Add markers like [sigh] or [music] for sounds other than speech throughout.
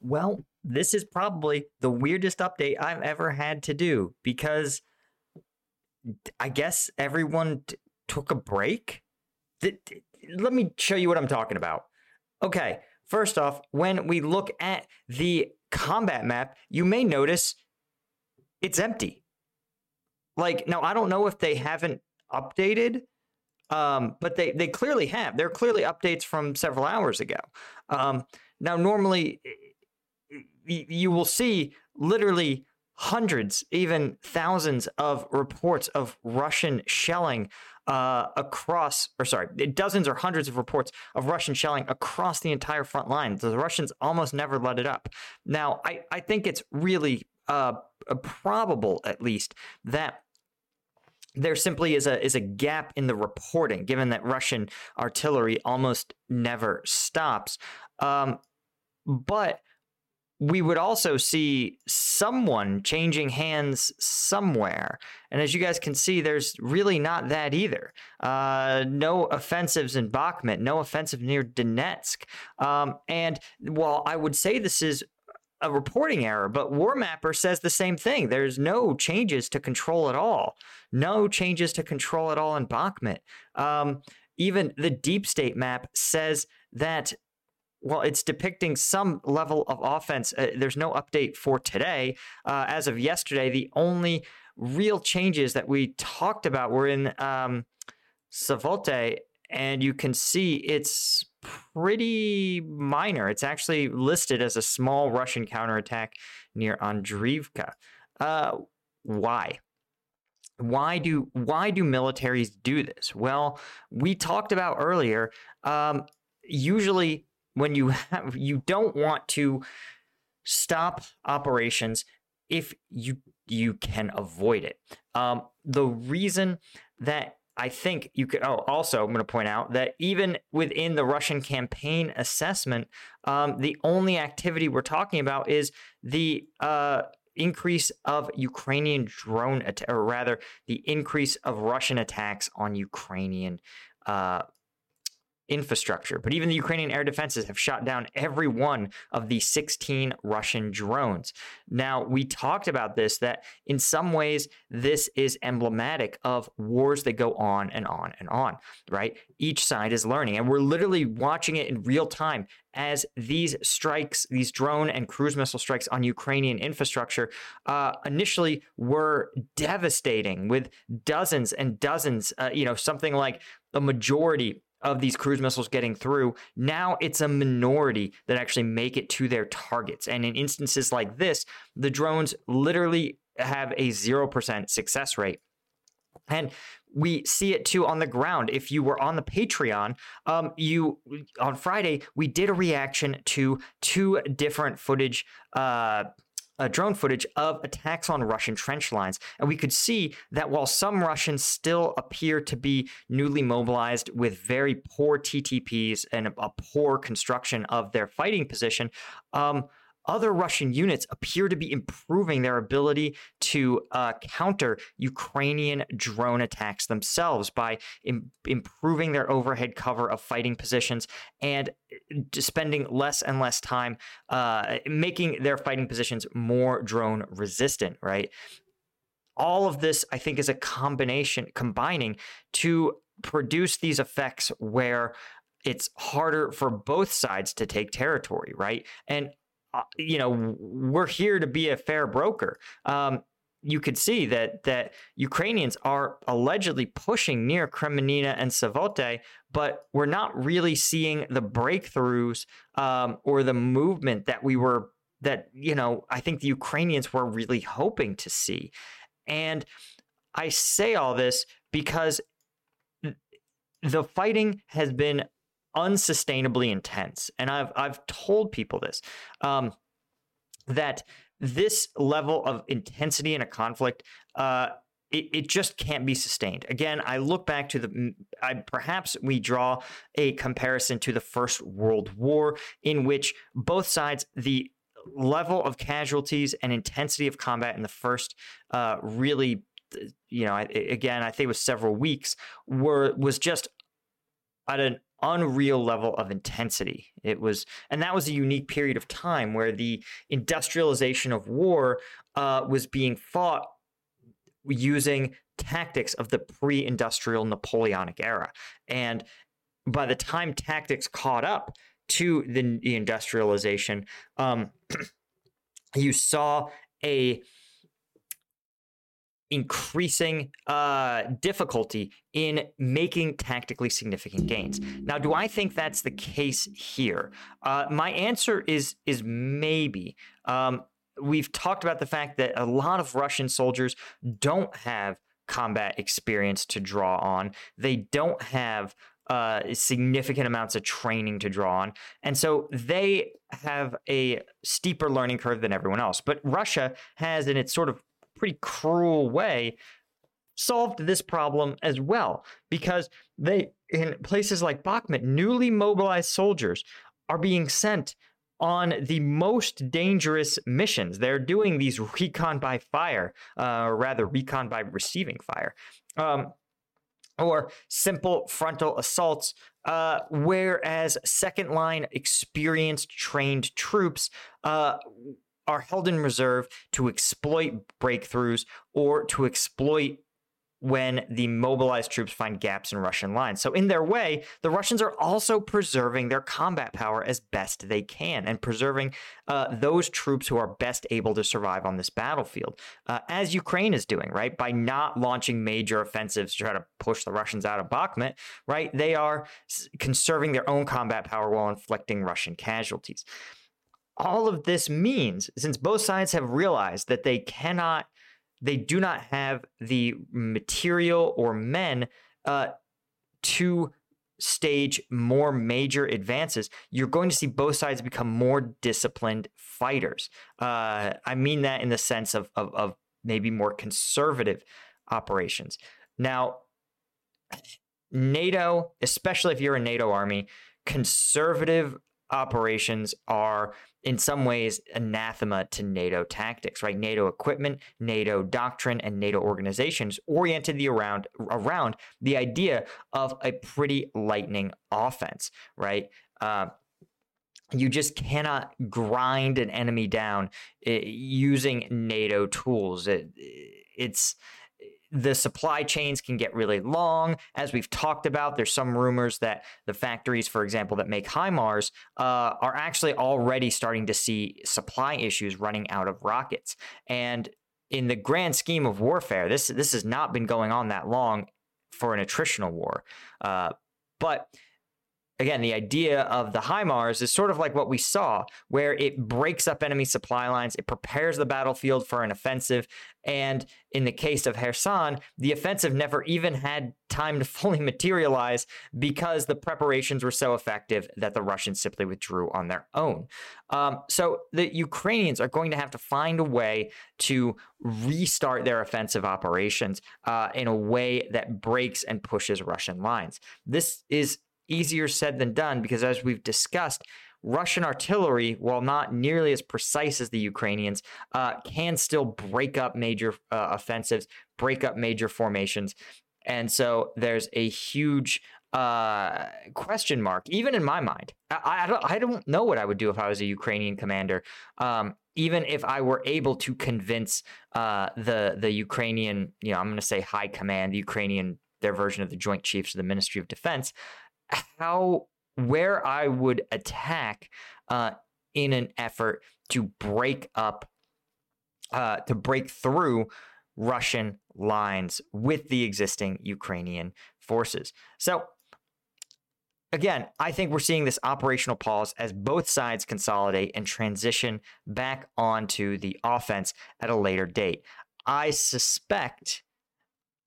Well, this is probably the weirdest update I've ever had to do because I guess everyone t- took a break. Th- th- let me show you what I'm talking about. Okay, first off, when we look at the combat map, you may notice it's empty. Like, now I don't know if they haven't updated, um, but they, they clearly have. They're clearly updates from several hours ago. Um, now, normally you will see literally hundreds, even thousands of reports of Russian shelling uh, across, or sorry, dozens or hundreds of reports of Russian shelling across the entire front line. The Russians almost never let it up. Now, I, I think it's really uh, probable, at least, that there simply is a is a gap in the reporting, given that Russian artillery almost never stops. Um, but we would also see someone changing hands somewhere. And as you guys can see, there's really not that either. Uh, no offensives in Bakhmut, no offensive near Donetsk. Um, and while I would say this is a reporting error, but War Mapper says the same thing. There's no changes to control at all. No changes to control at all in Bakhmut. Um, even the deep state map says that well, it's depicting some level of offense. Uh, there's no update for today. Uh, as of yesterday, the only real changes that we talked about were in um, Svatove, and you can see it's pretty minor. It's actually listed as a small Russian counterattack near Andriivka. Uh, why? Why do why do militaries do this? Well, we talked about earlier. Um, usually when you have you don't want to stop operations if you you can avoid it. Um, the reason that I think you could. Oh, also, I'm going to point out that even within the Russian campaign assessment, um, the only activity we're talking about is the uh, increase of Ukrainian drone, att- or rather, the increase of Russian attacks on Ukrainian uh, infrastructure. But even the Ukrainian air defenses have shot down every one of the 16 Russian drones. Now, we talked about this that in some ways, this is emblematic of wars that go on and on and on, right? Each side is learning, and we're literally watching it in real time as these strikes, these drone and cruise missile strikes on Ukrainian infrastructure, uh, initially were devastating with dozens and dozens, uh, you know, something like a majority of these cruise missiles getting through. Now it's a minority that actually make it to their targets. And in instances like this, the drones literally have a 0% success rate. And we see it too on the ground. If you were on the Patreon, um, you on Friday we did a reaction to two different footage uh, uh, drone footage of attacks on Russian trench lines. And we could see that while some Russians still appear to be newly mobilized with very poor TTPs and a, poor construction of their fighting position, um, other Russian units appear to be improving their ability to uh, counter Ukrainian drone attacks themselves by Im- improving their overhead cover of fighting positions and uh, spending less and less time uh, making their fighting positions more drone resistant, right? All of this, I think, is a combination, combining to produce these effects where it's harder for both sides to take territory, right? And you know, we're here to be a fair broker. Um, you could see that that Ukrainians are allegedly pushing near Kreminna and Svatove, but we're not really seeing the breakthroughs um, or the movement that we were that you know I think the Ukrainians were really hoping to see. And I say all this because the fighting has been unsustainably intense. And I've I've told people this um, that this level of intensity in a conflict. Uh, it, it just can't be sustained. Again, I look back to the, I, perhaps we draw a comparison to the First World War, in which both sides, the level of casualties and intensity of combat in the first uh, really you know again i think it was several weeks were was just at an unreal level of intensity. It was, and that was a unique period of time where the industrialization of war uh, was being fought using tactics of the pre-industrial Napoleonic era, and by the time tactics caught up to the, industrialization, um, [clears throat] you saw a increasing uh, difficulty in making tactically significant gains. Now, do I think that's the case here? Uh, my answer is is maybe. Um, we've talked about the fact that a lot of Russian soldiers don't have combat experience to draw on. They don't have uh, significant amounts of training to draw on. And so they have a steeper learning curve than everyone else. But Russia has, in its sort of pretty cruel way solved this problem as well because they in places like Bakhmut newly mobilized soldiers are being sent on the most dangerous missions. They're doing these [laughs] recon by fire, uh, or rather, recon by receiving fire, um, or simple frontal assaults. Uh, whereas second line experienced trained troops uh, are held in reserve to exploit breakthroughs or to exploit when the mobilized troops find gaps in Russian lines. So, in their way, the Russians are also preserving their combat power as best they can and preserving uh, those troops who are best able to survive on this battlefield, uh, as Ukraine is doing, right? By not launching major offensives to try to push the Russians out of Bakhmut, right? They are conserving their own combat power while inflicting Russian casualties all of this means, since both sides have realized that they cannot, they do not have the material or men uh, to stage more major advances, you're going to see both sides become more disciplined fighters. Uh, I mean that in the sense of, of, of maybe more conservative operations. Now, NATO, especially if you're a NATO army, conservative operations are in some ways anathema to NATO tactics, right? NATO equipment, NATO doctrine, and NATO organizations oriented the around around the idea of a pretty lightning offense, right? Uh, you just cannot grind an enemy down uh, using NATO tools. It, it's the supply chains can get really long. As we've talked about, there's some rumors that the factories, for example, that make HIMARS uh, are actually already starting to see supply issues running out of rockets. And in the grand scheme of warfare, this this has not been going on that long for an attritional war. Uh, but again, the idea of the HIMARS is sort of like what we saw, where it breaks up enemy supply lines, it prepares the battlefield for an offensive. And in the case of Kherson, the offensive never even had time to [laughs] fully materialize because the preparations were so effective that the Russians simply withdrew on their own. Um, so the Ukrainians are going to have to find a way to restart their offensive operations uh, in a way that breaks and pushes Russian lines. This is easier said than done because, as we've discussed, Russian artillery, while not nearly as precise as the Ukrainians, uh, can still break up major uh, offensives, break up major formations. And so there's a huge uh, question mark, even in my mind. I, I, don't, I don't know what I would do if I was a Ukrainian commander. Um, even if I were able to convince uh, the the Ukrainian, you know, I'm going to say high command, the Ukrainian, their version of the Joint Chiefs of the Ministry of Defense, how where I would attack uh, in an effort to break up, uh, to break through Russian lines with the existing Ukrainian forces. So, again, I think we're seeing this operational pause as both sides consolidate and transition back onto the offense at a later date. I suspect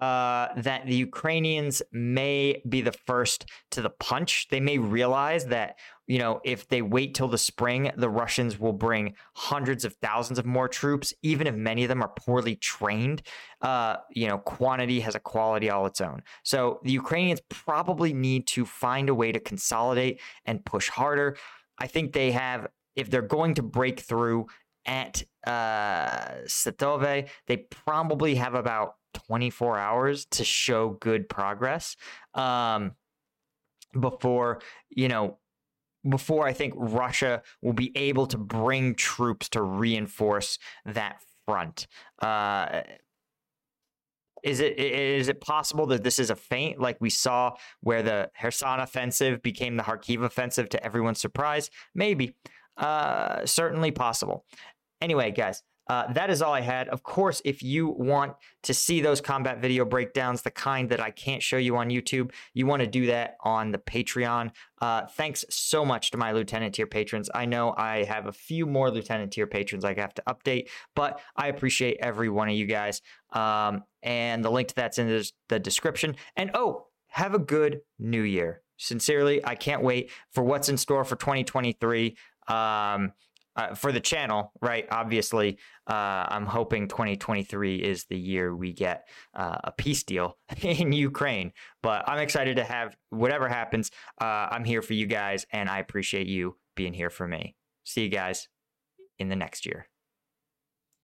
uh, that the Ukrainians may be the first to the punch. They may realize that, you know, if they wait till the spring, the Russians will bring hundreds of thousands of more troops, even if many of them are poorly trained. Uh, you know, quantity has a quality all its own. So the Ukrainians probably need to find a way to consolidate and push harder. I think they have, if they're going to break through at uh, Svatove, they probably have about 24 hours to show good progress. Um, before, you know, before I think Russia will be able to bring troops to reinforce that front. Uh, is it is it possible that this is a feint like we saw where the Kherson offensive became the Kharkiv offensive to everyone's surprise? Maybe. Uh, certainly possible. Anyway, guys, uh, that is all I had. Of course, if you want to see those combat video breakdowns, the kind that I can't show you on YouTube, you want to do that on the Patreon. Uh, thanks so much to my Lieutenant tier patrons. I know I have a few more Lieutenant tier patrons I have to update, but I appreciate every one of you guys. Um, and the link to that's in the description. And oh, have a good new year. Sincerely, I can't wait for what's in store for 2023. Um, uh, for the channel, right? Obviously, uh, I'm hoping 2023 is the year we get uh, a peace deal [laughs] in Ukraine. But I'm excited to have whatever happens. Uh, I'm here for you guys, and I appreciate you being here for me. See you guys in the next year.